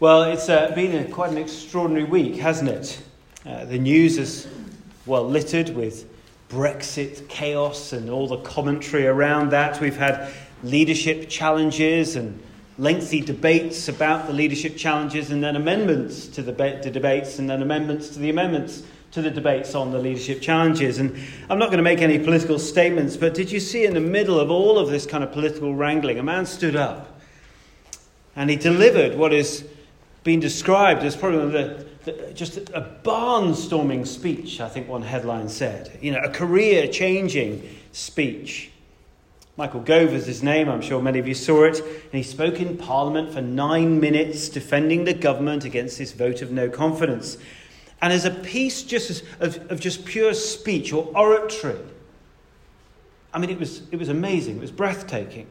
Well, it's uh, been a, quite an extraordinary week, hasn't it? Uh, the news is, well, littered with Brexit chaos and all the commentary around that. We've had leadership challenges and lengthy debates about the leadership challenges, and then amendments to the, the debates, and then amendments to the amendments to the debates on the leadership challenges. And I'm not going to make any political statements, but did you see in the middle of all of this kind of political wrangling, a man stood up and he delivered what is been described as probably the, the, just a barnstorming speech, I think one headline said. You know, a career changing speech. Michael Gove is his name, I'm sure many of you saw it. And he spoke in Parliament for nine minutes defending the government against this vote of no confidence. And as a piece just of, of just pure speech or oratory, I mean, it was, it was amazing, it was breathtaking.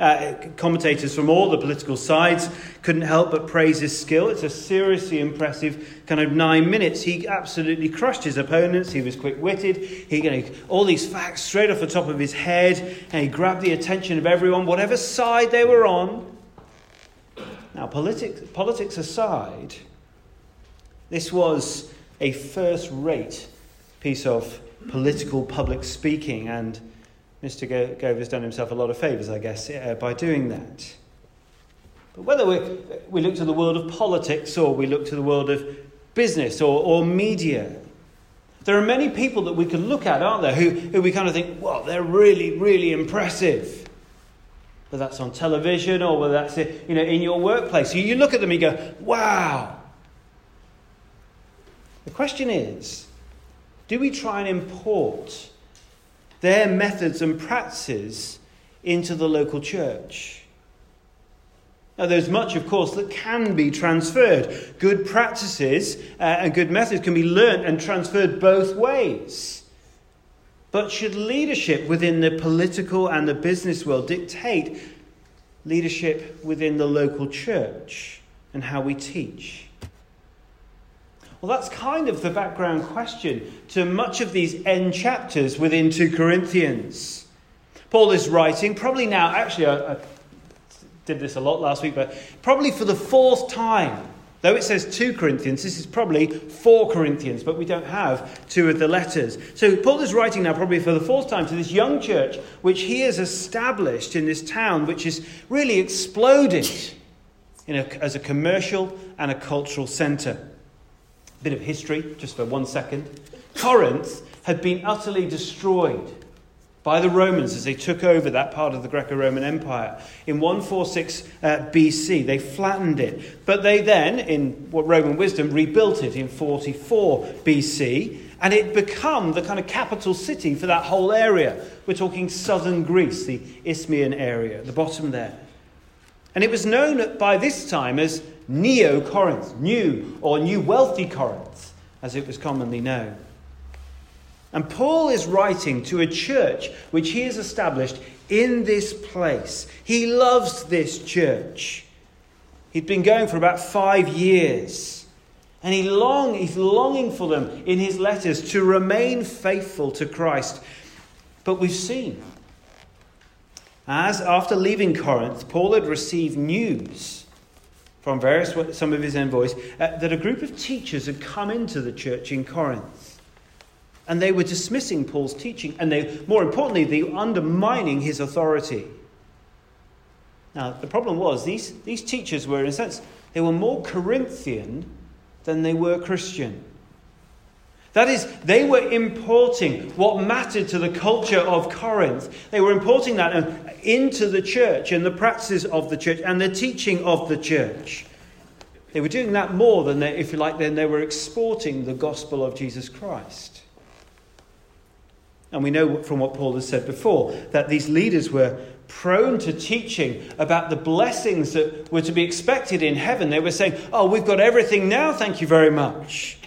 Uh, commentators from all the political sides couldn't help but praise his skill. It's a seriously impressive kind of nine minutes. He absolutely crushed his opponents. He was quick witted. He you know, all these facts straight off the top of his head, and he grabbed the attention of everyone, whatever side they were on. Now, politics, politics aside, this was a first rate piece of political public speaking and Mr. Gove has done himself a lot of favours, I guess, uh, by doing that. But whether we, we look to the world of politics or we look to the world of business or, or media, there are many people that we can look at, aren't there, who, who we kind of think, well, they're really, really impressive. Whether that's on television or whether that's you know, in your workplace. You look at them and you go, wow. The question is do we try and import their methods and practices into the local church. Now, there's much, of course, that can be transferred. Good practices uh, and good methods can be learnt and transferred both ways. But should leadership within the political and the business world dictate leadership within the local church and how we teach? Well, that's kind of the background question to much of these end chapters within 2 Corinthians. Paul is writing, probably now, actually, I, I did this a lot last week, but probably for the fourth time. Though it says 2 Corinthians, this is probably 4 Corinthians, but we don't have two of the letters. So Paul is writing now, probably for the fourth time, to this young church, which he has established in this town, which has really exploded a, as a commercial and a cultural centre bit of history, just for one second. Corinth had been utterly destroyed by the Romans as they took over that part of the Greco Roman Empire. In 146 uh, BC, they flattened it. But they then, in what Roman wisdom, rebuilt it in 44 BC, and it became the kind of capital city for that whole area. We're talking southern Greece, the Isthmian area, the bottom there. And it was known by this time as Neo Corinth, New or New Wealthy Corinth, as it was commonly known. And Paul is writing to a church which he has established in this place. He loves this church. He'd been going for about five years. And he long, he's longing for them in his letters to remain faithful to Christ. But we've seen, as after leaving Corinth, Paul had received news from various some of his envoys uh, that a group of teachers had come into the church in Corinth. And they were dismissing Paul's teaching, and they, more importantly, they were undermining his authority. Now, the problem was these, these teachers were, in a sense, they were more Corinthian than they were Christian. That is, they were importing what mattered to the culture of Corinth. They were importing that um, into the church and the practices of the church and the teaching of the church. They were doing that more than, they, if you like, than they were exporting the gospel of Jesus Christ. And we know from what Paul has said before that these leaders were prone to teaching about the blessings that were to be expected in heaven. They were saying, Oh, we've got everything now, thank you very much.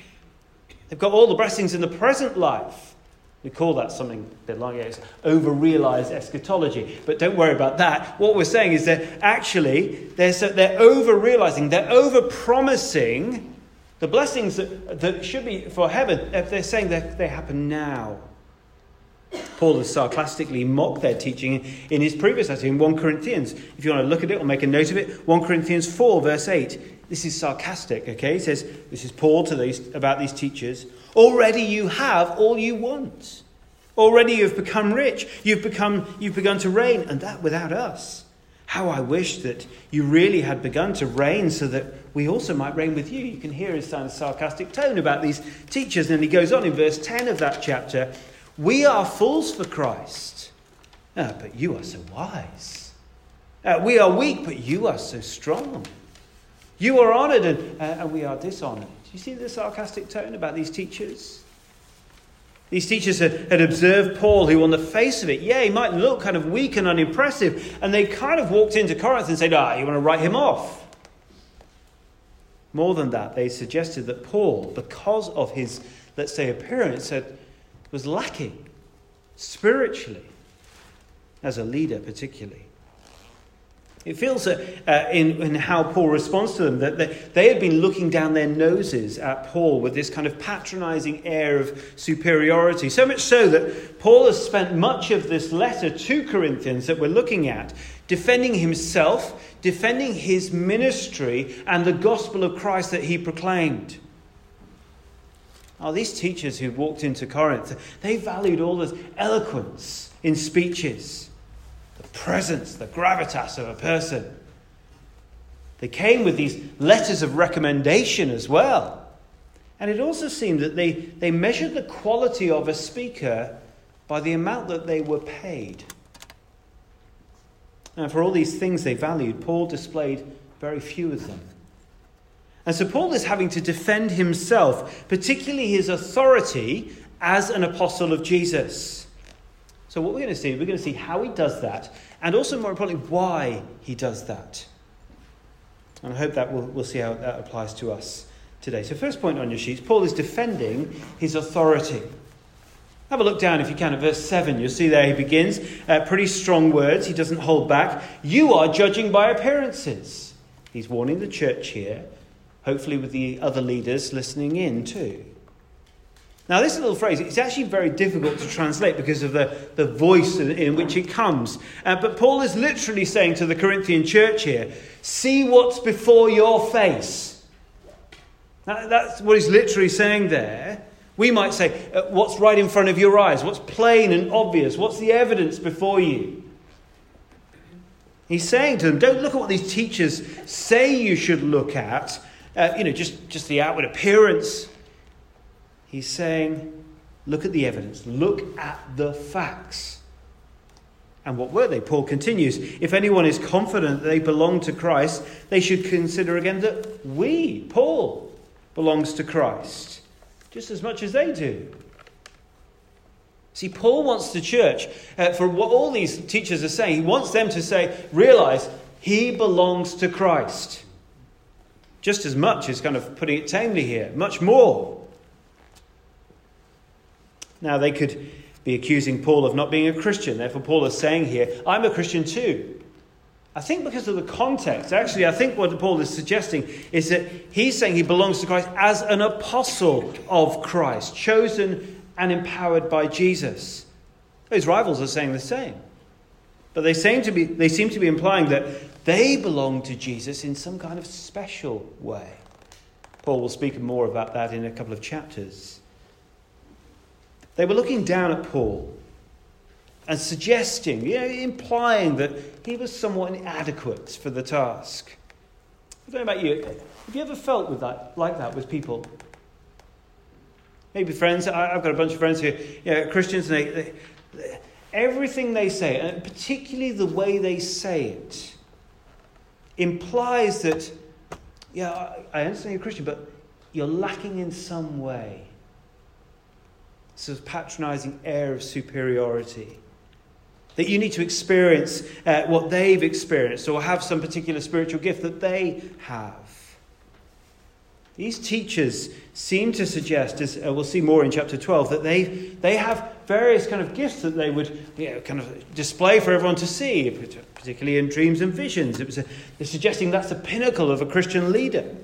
They've got all the blessings in the present life. We call that something a bit like it's over realized eschatology. But don't worry about that. What we're saying is that actually they're, they're over realizing, they're over promising the blessings that, that should be for heaven. If they're saying that they happen now. Paul has sarcastically mocked their teaching in his previous letter in 1 Corinthians. If you want to look at it or make a note of it, 1 Corinthians 4, verse 8. This is sarcastic, okay? He says, This is Paul to these, about these teachers. Already you have all you want. Already you've become rich. You've, become, you've begun to reign, and that without us. How I wish that you really had begun to reign so that we also might reign with you. You can hear his kind of sarcastic tone about these teachers. And he goes on in verse 10 of that chapter We are fools for Christ, ah, but you are so wise. Uh, we are weak, but you are so strong. You are honored, and, uh, and we are dishonored. Do you see the sarcastic tone about these teachers? These teachers had, had, observed Paul, who, on the face of it, yeah, he might look kind of weak and unimpressive, and they kind of walked into Corinth and said, Ah, you want to write him off? More than that, they suggested that Paul, because of his, let's say, appearance, had, was lacking spiritually, as a leader, particularly. It feels uh, uh, in, in, how Paul responds to them that they, they had been looking down their noses at Paul with this kind of patronizing air of superiority. So much so that Paul has spent much of this letter to Corinthians that we're looking at defending himself, defending his ministry, and the gospel of Christ that he proclaimed. Now, these teachers who walked into Corinth, they valued all this eloquence in speeches the presence, the gravitas of a person. They came with these letters of recommendation as well. And it also seemed that they, they measured the quality of a speaker by the amount that they were paid. And for all these things they valued, Paul displayed very few of them. And so Paul is having to defend himself, particularly his authority as an apostle of Jesus. So, what we're going to see, we're going to see how he does that, and also, more importantly, why he does that. And I hope that we'll, we'll see how that applies to us today. So, first point on your sheets Paul is defending his authority. Have a look down if you can at verse 7. You'll see there he begins. Uh, pretty strong words. He doesn't hold back. You are judging by appearances. He's warning the church here, hopefully, with the other leaders listening in too. Now, this little phrase, it's actually very difficult to translate because of the, the voice in, in which it comes. Uh, but Paul is literally saying to the Corinthian church here, see what's before your face. Now, that's what he's literally saying there. We might say, uh, what's right in front of your eyes? What's plain and obvious? What's the evidence before you? He's saying to them, don't look at what these teachers say you should look at, uh, you know, just, just the outward appearance He's saying, look at the evidence, look at the facts. And what were they? Paul continues If anyone is confident that they belong to Christ, they should consider again that we, Paul, belongs to Christ just as much as they do. See, Paul wants the church, uh, for what all these teachers are saying, he wants them to say, realize he belongs to Christ. Just as much as kind of putting it tamely here, much more. Now, they could be accusing Paul of not being a Christian. Therefore, Paul is saying here, I'm a Christian too. I think because of the context, actually, I think what Paul is suggesting is that he's saying he belongs to Christ as an apostle of Christ, chosen and empowered by Jesus. His rivals are saying the same. But they seem to be, they seem to be implying that they belong to Jesus in some kind of special way. Paul will speak more about that in a couple of chapters. They were looking down at Paul and suggesting, you know, implying that he was somewhat inadequate for the task. I don't know about you. Have you ever felt with that, like that with people? Maybe friends. I've got a bunch of friends who you know, Christians, and they, they, everything they say, and particularly the way they say it, implies that, yeah, I understand you're a Christian, but you're lacking in some way sort of patronizing air of superiority. That you need to experience uh, what they've experienced or have some particular spiritual gift that they have. These teachers seem to suggest, as uh, we'll see more in chapter 12, that they, they have various kind of gifts that they would you know, kind of display for everyone to see, particularly in dreams and visions. It was a, they're suggesting that's the pinnacle of a Christian leader.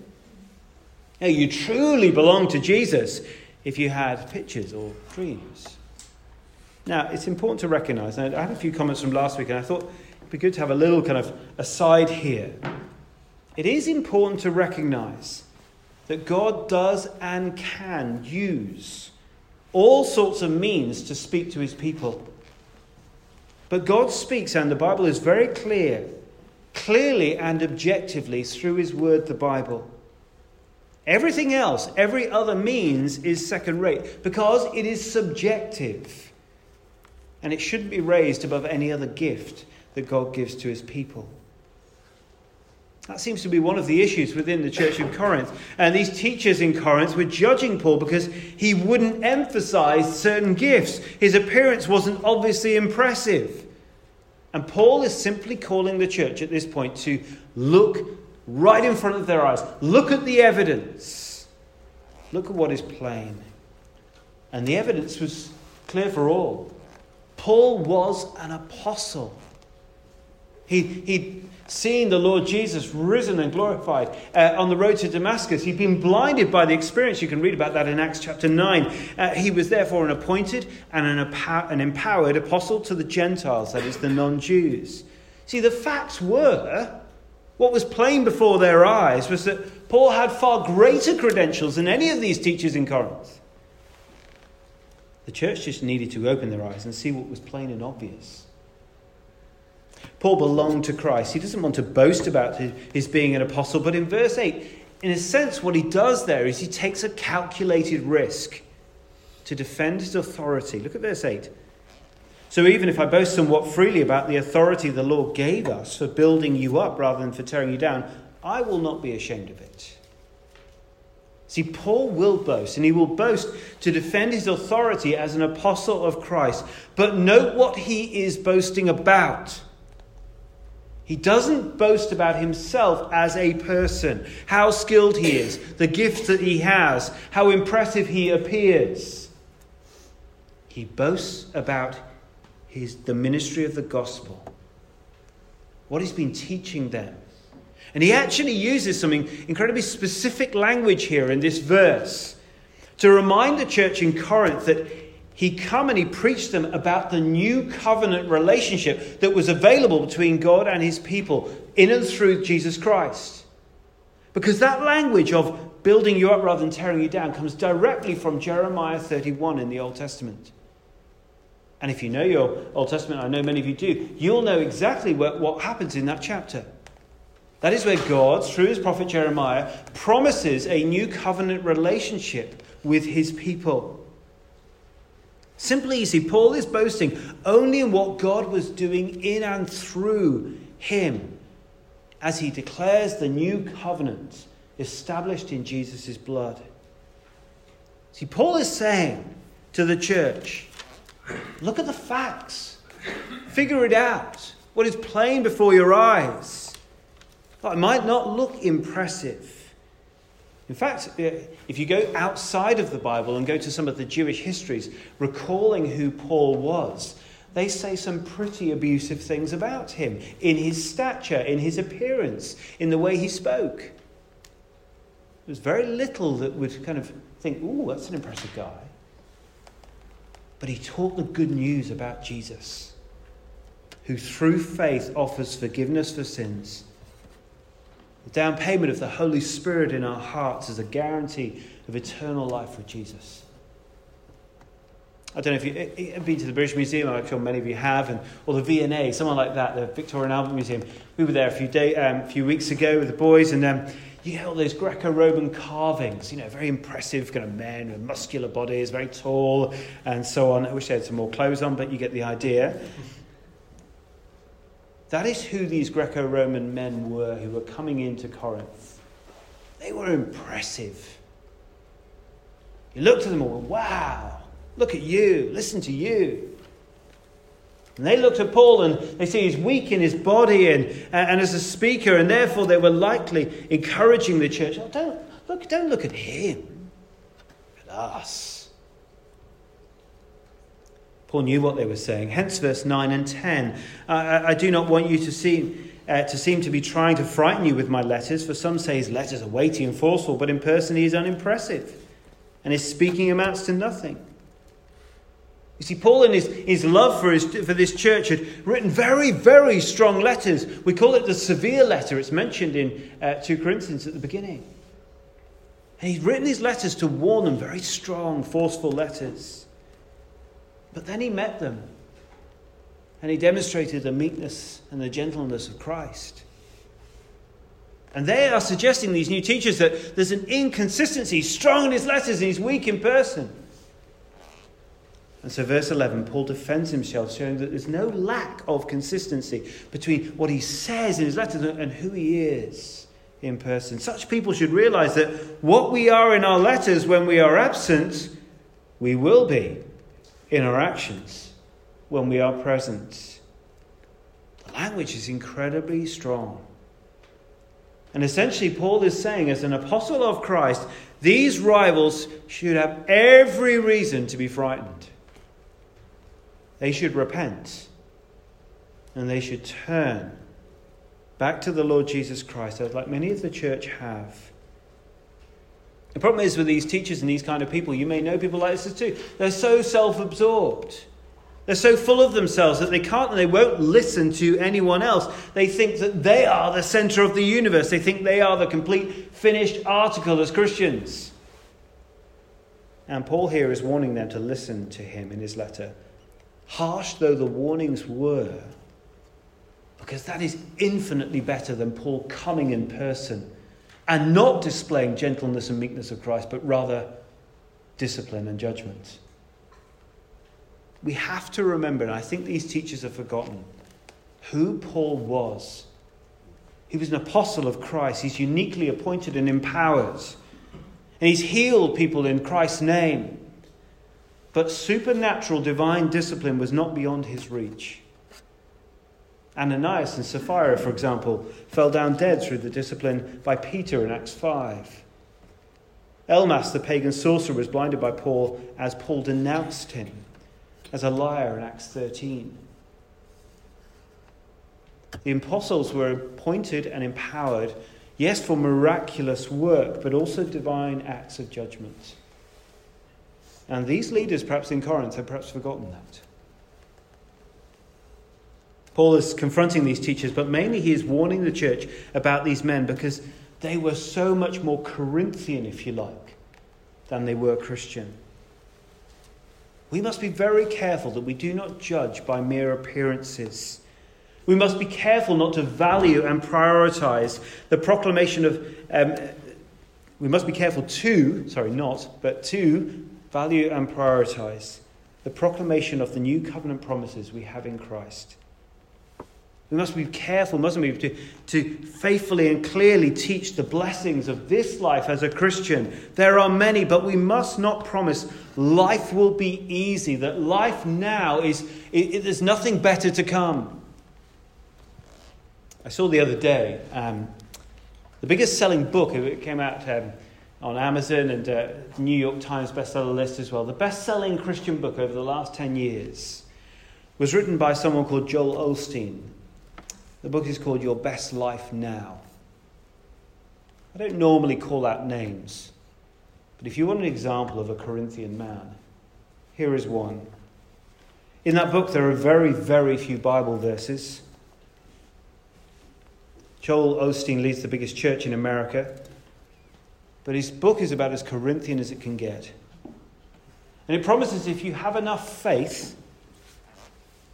You truly belong to Jesus if you had pictures or dreams. Now, it's important to recognize, and I had a few comments from last week, and I thought it'd be good to have a little kind of aside here. It is important to recognize that God does and can use all sorts of means to speak to his people. But God speaks, and the Bible is very clear, clearly and objectively through his word, the Bible. Everything else, every other means is second rate because it is subjective and it shouldn't be raised above any other gift that God gives to his people. That seems to be one of the issues within the church in Corinth. And these teachers in Corinth were judging Paul because he wouldn't emphasize certain gifts. His appearance wasn't obviously impressive. And Paul is simply calling the church at this point to look right in front of their eyes. Look at the evidence. Look at what is plain. And the evidence was clear for all. Paul was an apostle. He, he'd seen the Lord Jesus risen and glorified uh, on the road to Damascus. He'd been blinded by the experience. You can read about that in Acts chapter 9. Uh, he was therefore an appointed and an, an empowered apostle to the Gentiles, that is, the non Jews. See, the facts were what was plain before their eyes was that Paul had far greater credentials than any of these teachers in Corinth. The church just needed to open their eyes and see what was plain and obvious. Paul belonged to Christ. He doesn't want to boast about his being an apostle, but in verse 8, in a sense, what he does there is he takes a calculated risk to defend his authority. Look at verse 8. So even if I boast somewhat freely about the authority the Lord gave us for building you up rather than for tearing you down, I will not be ashamed of it. See, Paul will boast, and he will boast to defend his authority as an apostle of Christ. But note what he is boasting about. He doesn't boast about himself as a person, how skilled he is, the gifts that he has, how impressive he appears. He boasts about his, the ministry of the gospel, what he's been teaching them and he actually uses some incredibly specific language here in this verse to remind the church in Corinth that he come and he preached them about the new covenant relationship that was available between God and his people in and through Jesus Christ. Because that language of building you up rather than tearing you down comes directly from Jeremiah 31 in the Old Testament. And if you know your Old Testament, I know many of you do, you'll know exactly what, what happens in that chapter. That is where God, through his prophet Jeremiah, promises a new covenant relationship with his people. Simply, see, Paul is boasting only in what God was doing in and through him as he declares the new covenant established in Jesus' blood. See, Paul is saying to the church, look at the facts, figure it out, what is plain before your eyes. It might not look impressive. In fact, if you go outside of the Bible and go to some of the Jewish histories, recalling who Paul was, they say some pretty abusive things about him in his stature, in his appearance, in the way he spoke. There's very little that would kind of think, ooh, that's an impressive guy. But he taught the good news about Jesus, who through faith offers forgiveness for sins the down payment of the Holy Spirit in our hearts is a guarantee of eternal life with Jesus. I don't know if you've been to the British Museum, I'm sure many of you have, and, or the V&A, someone like that, the Victoria and Albert Museum. We were there a few, day, um, a few weeks ago with the boys, and um, you get all those Greco Roman carvings, you know, very impressive kind of men with muscular bodies, very tall, and so on. I wish they had some more clothes on, but you get the idea. That is who these Greco Roman men were who were coming into Corinth. They were impressive. You looked at them went, wow, look at you, listen to you. And they looked at Paul and they see he's weak in his body and, and as a speaker, and therefore they were likely encouraging the church. Oh, don't, look, don't look at him, look at us. Paul knew what they were saying. Hence, verse 9 and 10. Uh, I do not want you to seem, uh, to seem to be trying to frighten you with my letters, for some say his letters are weighty and forceful, but in person he is unimpressive, and his speaking amounts to nothing. You see, Paul, in his, his love for, his, for this church, had written very, very strong letters. We call it the severe letter. It's mentioned in uh, 2 Corinthians at the beginning. And he'd written these letters to warn them, very strong, forceful letters. But then he met them and he demonstrated the meekness and the gentleness of Christ. And they are suggesting, these new teachers, that there's an inconsistency. He's strong in his letters and he's weak in person. And so, verse 11, Paul defends himself, showing that there's no lack of consistency between what he says in his letters and who he is in person. Such people should realize that what we are in our letters when we are absent, we will be in our actions when we are present. The language is incredibly strong. And essentially, Paul is saying, as an apostle of Christ, these rivals should have every reason to be frightened. They should repent and they should turn back to the Lord Jesus Christ, as like many of the church have. The problem is with these teachers and these kind of people, you may know people like this too. They're so self absorbed. They're so full of themselves that they can't and they won't listen to anyone else. They think that they are the center of the universe. They think they are the complete finished article as Christians. And Paul here is warning them to listen to him in his letter. Harsh though the warnings were, because that is infinitely better than Paul coming in person and not displaying gentleness and meekness of Christ, but rather discipline and judgment we have to remember, and I think these teachers have forgotten, who Paul was. He was an apostle of Christ. He's uniquely appointed and empowered. And he's healed people in Christ's name. But supernatural divine discipline was not beyond his reach. Ananias and Sapphira, for example, fell down dead through the discipline by Peter in Acts 5. Elymas, the pagan sorcerer, was blinded by Paul as Paul denounced him as a liar in Acts 13. The apostles were appointed and empowered, yes, for miraculous work, but also divine acts of judgment. And these leaders, perhaps in Corinth, had perhaps forgotten that. Paul is confronting these teachers, but mainly he is warning the church about these men because they were so much more Corinthian, if you like, than they were Christian. We must be very careful that we do not judge by mere appearances. We must be careful not to value and prioritize the proclamation of. Um, we must be careful to, sorry, not, but to value and prioritize the proclamation of the new covenant promises we have in Christ. We must be careful, mustn't we, to, to faithfully and clearly teach the blessings of this life as a Christian. There are many, but we must not promise life will be easy, that life now is, it, it, there's nothing better to come. I saw the other day um, the biggest selling book, it came out um, on Amazon and uh, New York Times bestseller list as well. The best selling Christian book over the last 10 years was written by someone called Joel Osteen. The book is called Your Best Life Now. I don't normally call out names, but if you want an example of a Corinthian man, here is one. In that book, there are very, very few Bible verses. Joel Osteen leads the biggest church in America, but his book is about as Corinthian as it can get. And it promises if you have enough faith,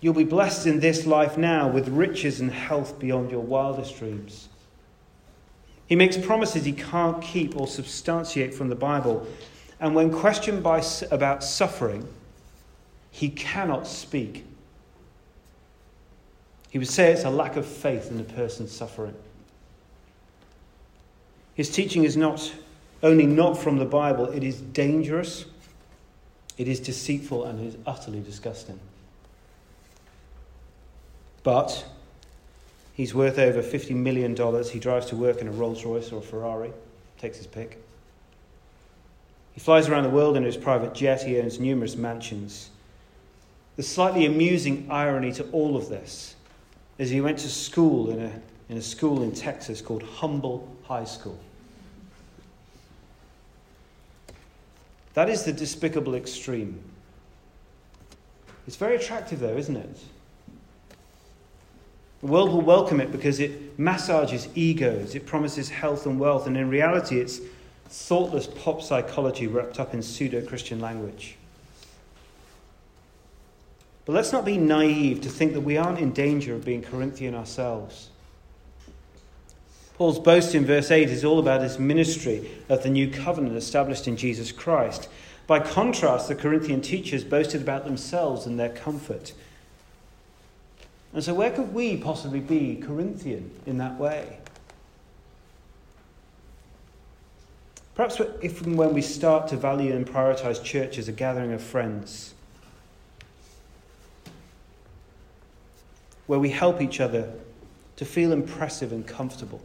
You'll be blessed in this life now with riches and health beyond your wildest dreams. He makes promises he can't keep or substantiate from the Bible. And when questioned by, about suffering, he cannot speak. He would say it's a lack of faith in the person suffering. His teaching is not only not from the Bible, it is dangerous, it is deceitful, and it is utterly disgusting. But he's worth over $50 million. He drives to work in a Rolls Royce or a Ferrari, takes his pick. He flies around the world in his private jet. He owns numerous mansions. The slightly amusing irony to all of this is he went to school in a, in a school in Texas called Humble High School. That is the despicable extreme. It's very attractive, though, isn't it? The world will welcome it because it massages egos, it promises health and wealth, and in reality, it's thoughtless pop psychology wrapped up in pseudo Christian language. But let's not be naive to think that we aren't in danger of being Corinthian ourselves. Paul's boast in verse 8 is all about his ministry of the new covenant established in Jesus Christ. By contrast, the Corinthian teachers boasted about themselves and their comfort. And so, where could we possibly be Corinthian in that way? Perhaps if and when we start to value and prioritize church as a gathering of friends, where we help each other to feel impressive and comfortable.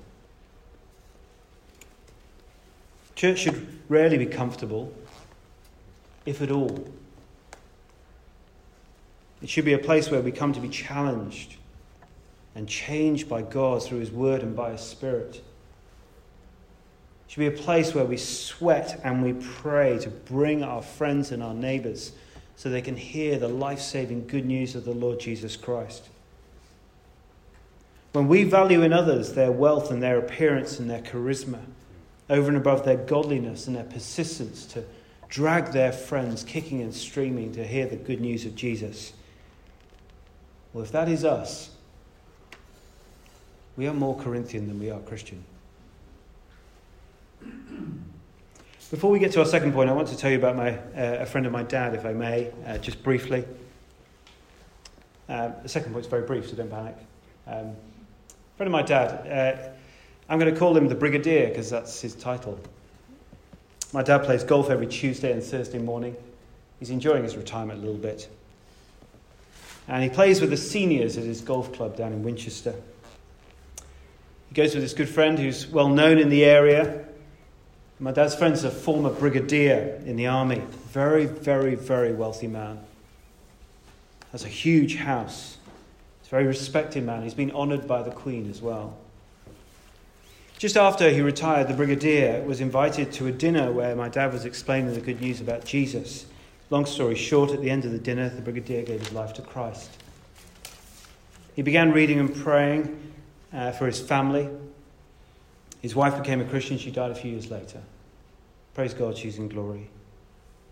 Church should rarely be comfortable, if at all. It should be a place where we come to be challenged and changed by God through His Word and by His Spirit. It should be a place where we sweat and we pray to bring our friends and our neighbours so they can hear the life saving good news of the Lord Jesus Christ. When we value in others their wealth and their appearance and their charisma, over and above their godliness and their persistence to drag their friends kicking and streaming to hear the good news of Jesus, well, if that is us, we are more Corinthian than we are Christian. Before we get to our second point, I want to tell you about my, uh, a friend of my dad, if I may, uh, just briefly. Uh, the second point is very brief, so don't panic. Um, friend of my dad, uh, I'm going to call him the Brigadier because that's his title. My dad plays golf every Tuesday and Thursday morning. He's enjoying his retirement a little bit. And he plays with the seniors at his golf club down in Winchester. He goes with his good friend who's well known in the area. My dad's friend's a former brigadier in the army. Very, very, very wealthy man. Has a huge house. He's a very respected man. He's been honoured by the Queen as well. Just after he retired, the brigadier was invited to a dinner where my dad was explaining the good news about Jesus. Long story short, at the end of the dinner, the brigadier gave his life to Christ. He began reading and praying uh, for his family. His wife became a Christian. She died a few years later. Praise God, she's in glory.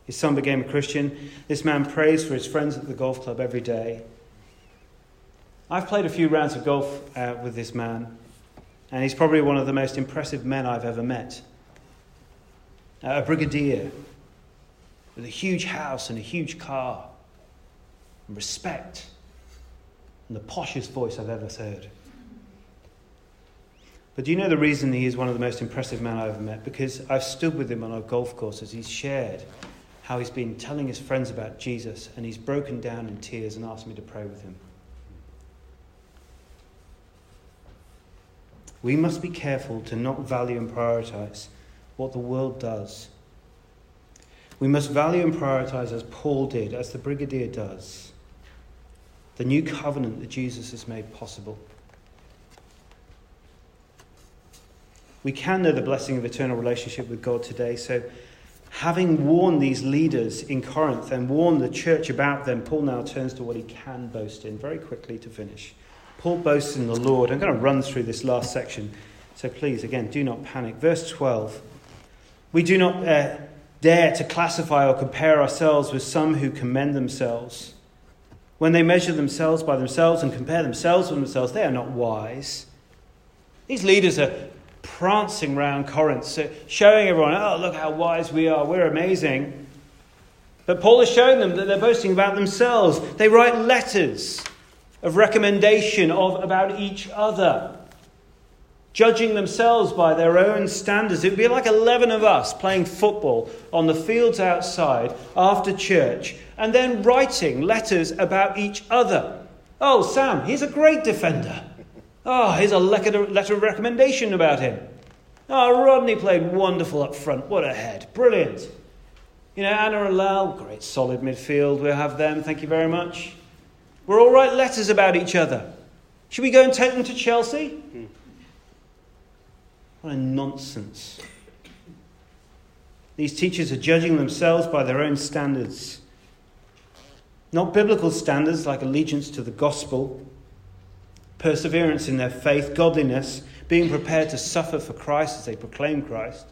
His son became a Christian. This man prays for his friends at the golf club every day. I've played a few rounds of golf uh, with this man, and he's probably one of the most impressive men I've ever met. A brigadier with a huge house and a huge car, and respect, and the poshest voice I've ever heard. But do you know the reason he is one of the most impressive men I've ever met? Because I've stood with him on our golf course as he's shared how he's been telling his friends about Jesus, and he's broken down in tears and asked me to pray with him. We must be careful to not value and prioritize what the world does we must value and prioritize as Paul did, as the brigadier does, the new covenant that Jesus has made possible. We can know the blessing of eternal relationship with God today. So, having warned these leaders in Corinth and warned the church about them, Paul now turns to what he can boast in very quickly to finish. Paul boasts in the Lord. I'm going to run through this last section. So, please, again, do not panic. Verse 12. We do not. Uh, dare to classify or compare ourselves with some who commend themselves. When they measure themselves by themselves and compare themselves with themselves, they are not wise. These leaders are prancing around Corinth, showing everyone, oh, look how wise we are, we're amazing. But Paul is showing them that they're boasting about themselves. They write letters of recommendation of, about each other judging themselves by their own standards. It would be like 11 of us playing football on the fields outside after church and then writing letters about each other. Oh, Sam, he's a great defender. Oh, here's a letter of recommendation about him. Oh, Rodney played wonderful up front. What a head. Brilliant. You know, Anna and Lal, great solid midfield. We'll have them. Thank you very much. We're all write letters about each other. Should we go and take them to Chelsea? Hmm. What a nonsense. These teachers are judging themselves by their own standards. Not biblical standards like allegiance to the gospel, perseverance in their faith, godliness, being prepared to suffer for Christ as they proclaim Christ.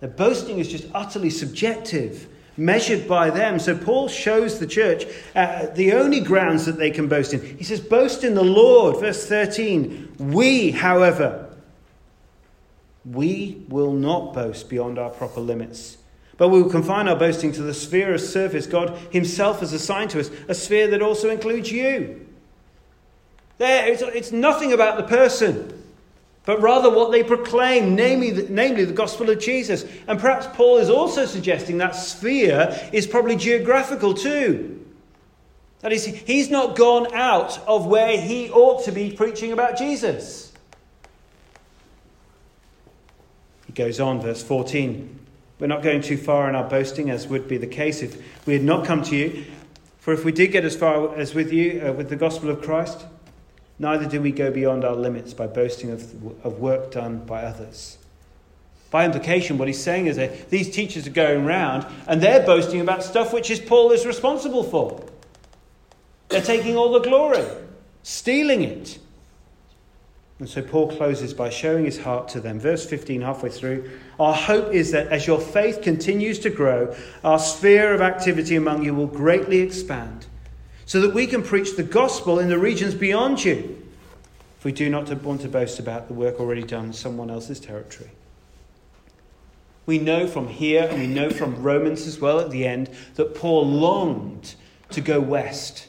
Their boasting is just utterly subjective, measured by them. So Paul shows the church uh, the only grounds that they can boast in. He says, Boast in the Lord. Verse 13. We, however, we will not boast beyond our proper limits. But we will confine our boasting to the sphere of service God Himself has assigned to us, a sphere that also includes you. There, it's, it's nothing about the person but rather what they proclaim, namely namely the gospel of Jesus. And perhaps Paul is also suggesting that sphere is probably geographical too. That is, he's not gone out of where he ought to be preaching about Jesus. He goes on, verse 14. We're not going too far in our boasting, as would be the case if we had not come to you. For if we did get as far as with you, uh, with the gospel of Christ, neither do we go beyond our limits by boasting of, of work done by others. By implication, what he's saying is that these teachers are going around and they're boasting about stuff which is Paul is responsible for. They're taking all the glory, stealing it. And so Paul closes by showing his heart to them. Verse 15, halfway through. Our hope is that as your faith continues to grow, our sphere of activity among you will greatly expand so that we can preach the gospel in the regions beyond you if we do not want to boast about the work already done in someone else's territory. We know from here, and we know from Romans as well at the end, that Paul longed to go west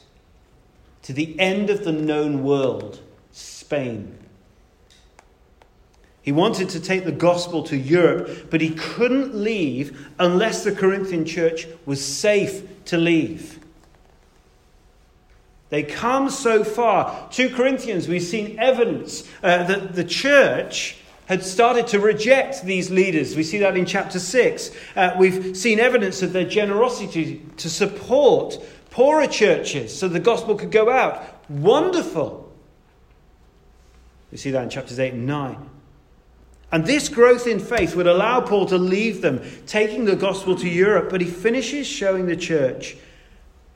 to the end of the known world, Spain. He wanted to take the gospel to Europe, but he couldn't leave unless the Corinthian church was safe to leave. They come so far. 2 Corinthians, we've seen evidence uh, that the church had started to reject these leaders. We see that in chapter 6. Uh, we've seen evidence of their generosity to support poorer churches so the gospel could go out. Wonderful. We see that in chapters 8 and 9. And this growth in faith would allow Paul to leave them, taking the gospel to Europe, but he finishes showing the church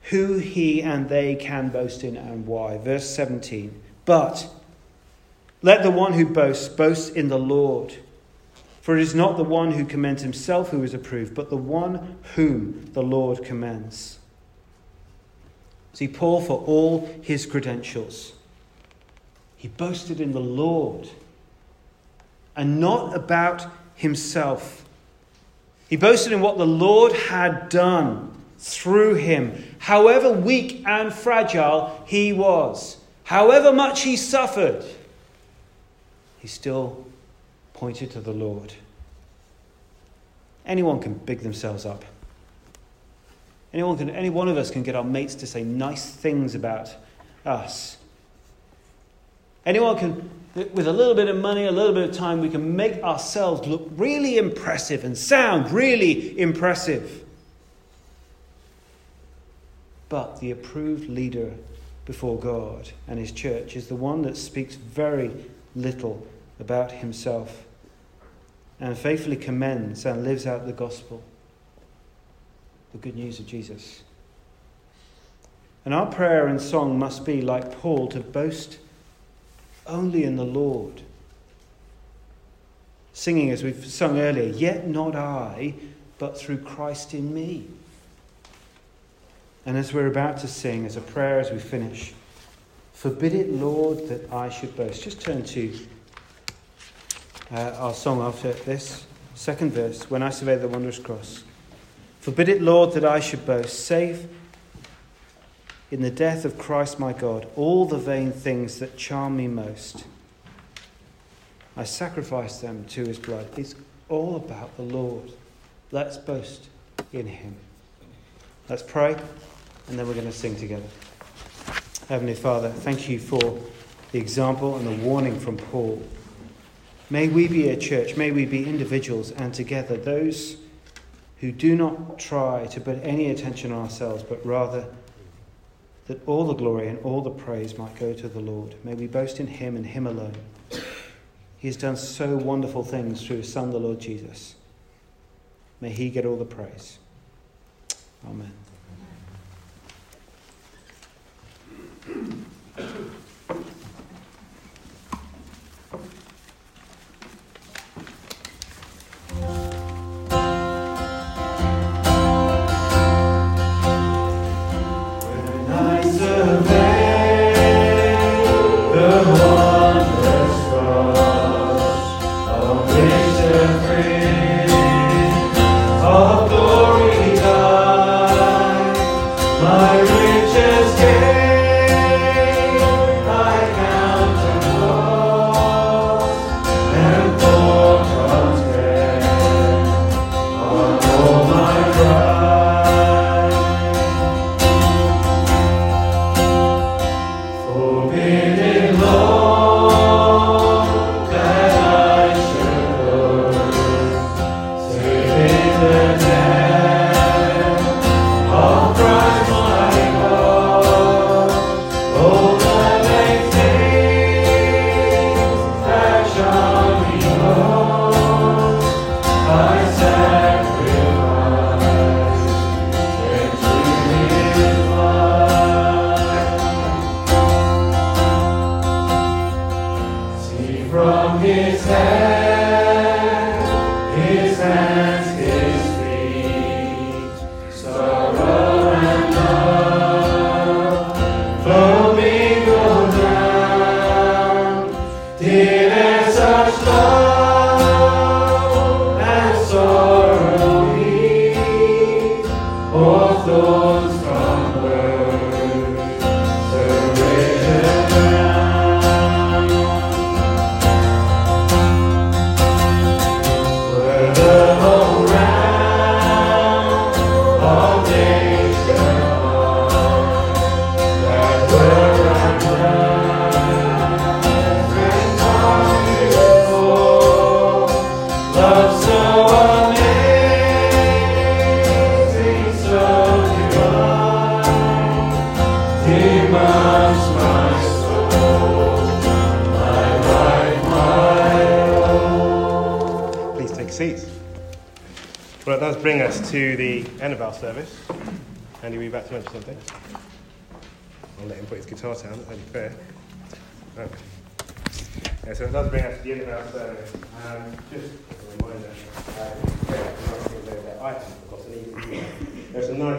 who he and they can boast in and why. Verse 17. But let the one who boasts boast in the Lord. For it is not the one who commends himself who is approved, but the one whom the Lord commends. See, Paul, for all his credentials, he boasted in the Lord and not about himself. He boasted in what the Lord had done through him, however weak and fragile he was, however much he suffered, he still pointed to the Lord. Anyone can big themselves up. Anyone can, any one of us can get our mates to say nice things about us. Anyone can, with a little bit of money, a little bit of time, we can make ourselves look really impressive and sound really impressive. But the approved leader before God and his church is the one that speaks very little about himself and faithfully commends and lives out the gospel, the good news of Jesus. And our prayer and song must be like Paul to boast only in the Lord. Singing as we've sung earlier, yet not I, but through Christ in me. And as we're about to sing, as a prayer as we finish, forbid it, Lord, that I should boast. Just turn to uh, our song after this, second verse, when I survey the wondrous cross. Forbid it, Lord, that I should boast, save in the death of Christ my God all the vain things that charm me most. I sacrifice them to his blood. It's all about the Lord. Let's boast in him. Let's pray, and then we're going to sing together. Heavenly Father, thank you for the example and the warning from Paul. May we be a church, may we be individuals, and together those who do not try to put any attention on ourselves, but rather that all the glory and all the praise might go to the Lord. May we boast in Him and Him alone. He has done so wonderful things through His Son, the Lord Jesus. May He get all the praise. Amen. All to the end of our service. Andy, were you about to mention something? I'll let him put his guitar down, that's only fair. Okay. Yeah, so it does bring us to the end of our service. Um, just a reminder, uh, yeah, I have got an evening. There's a nice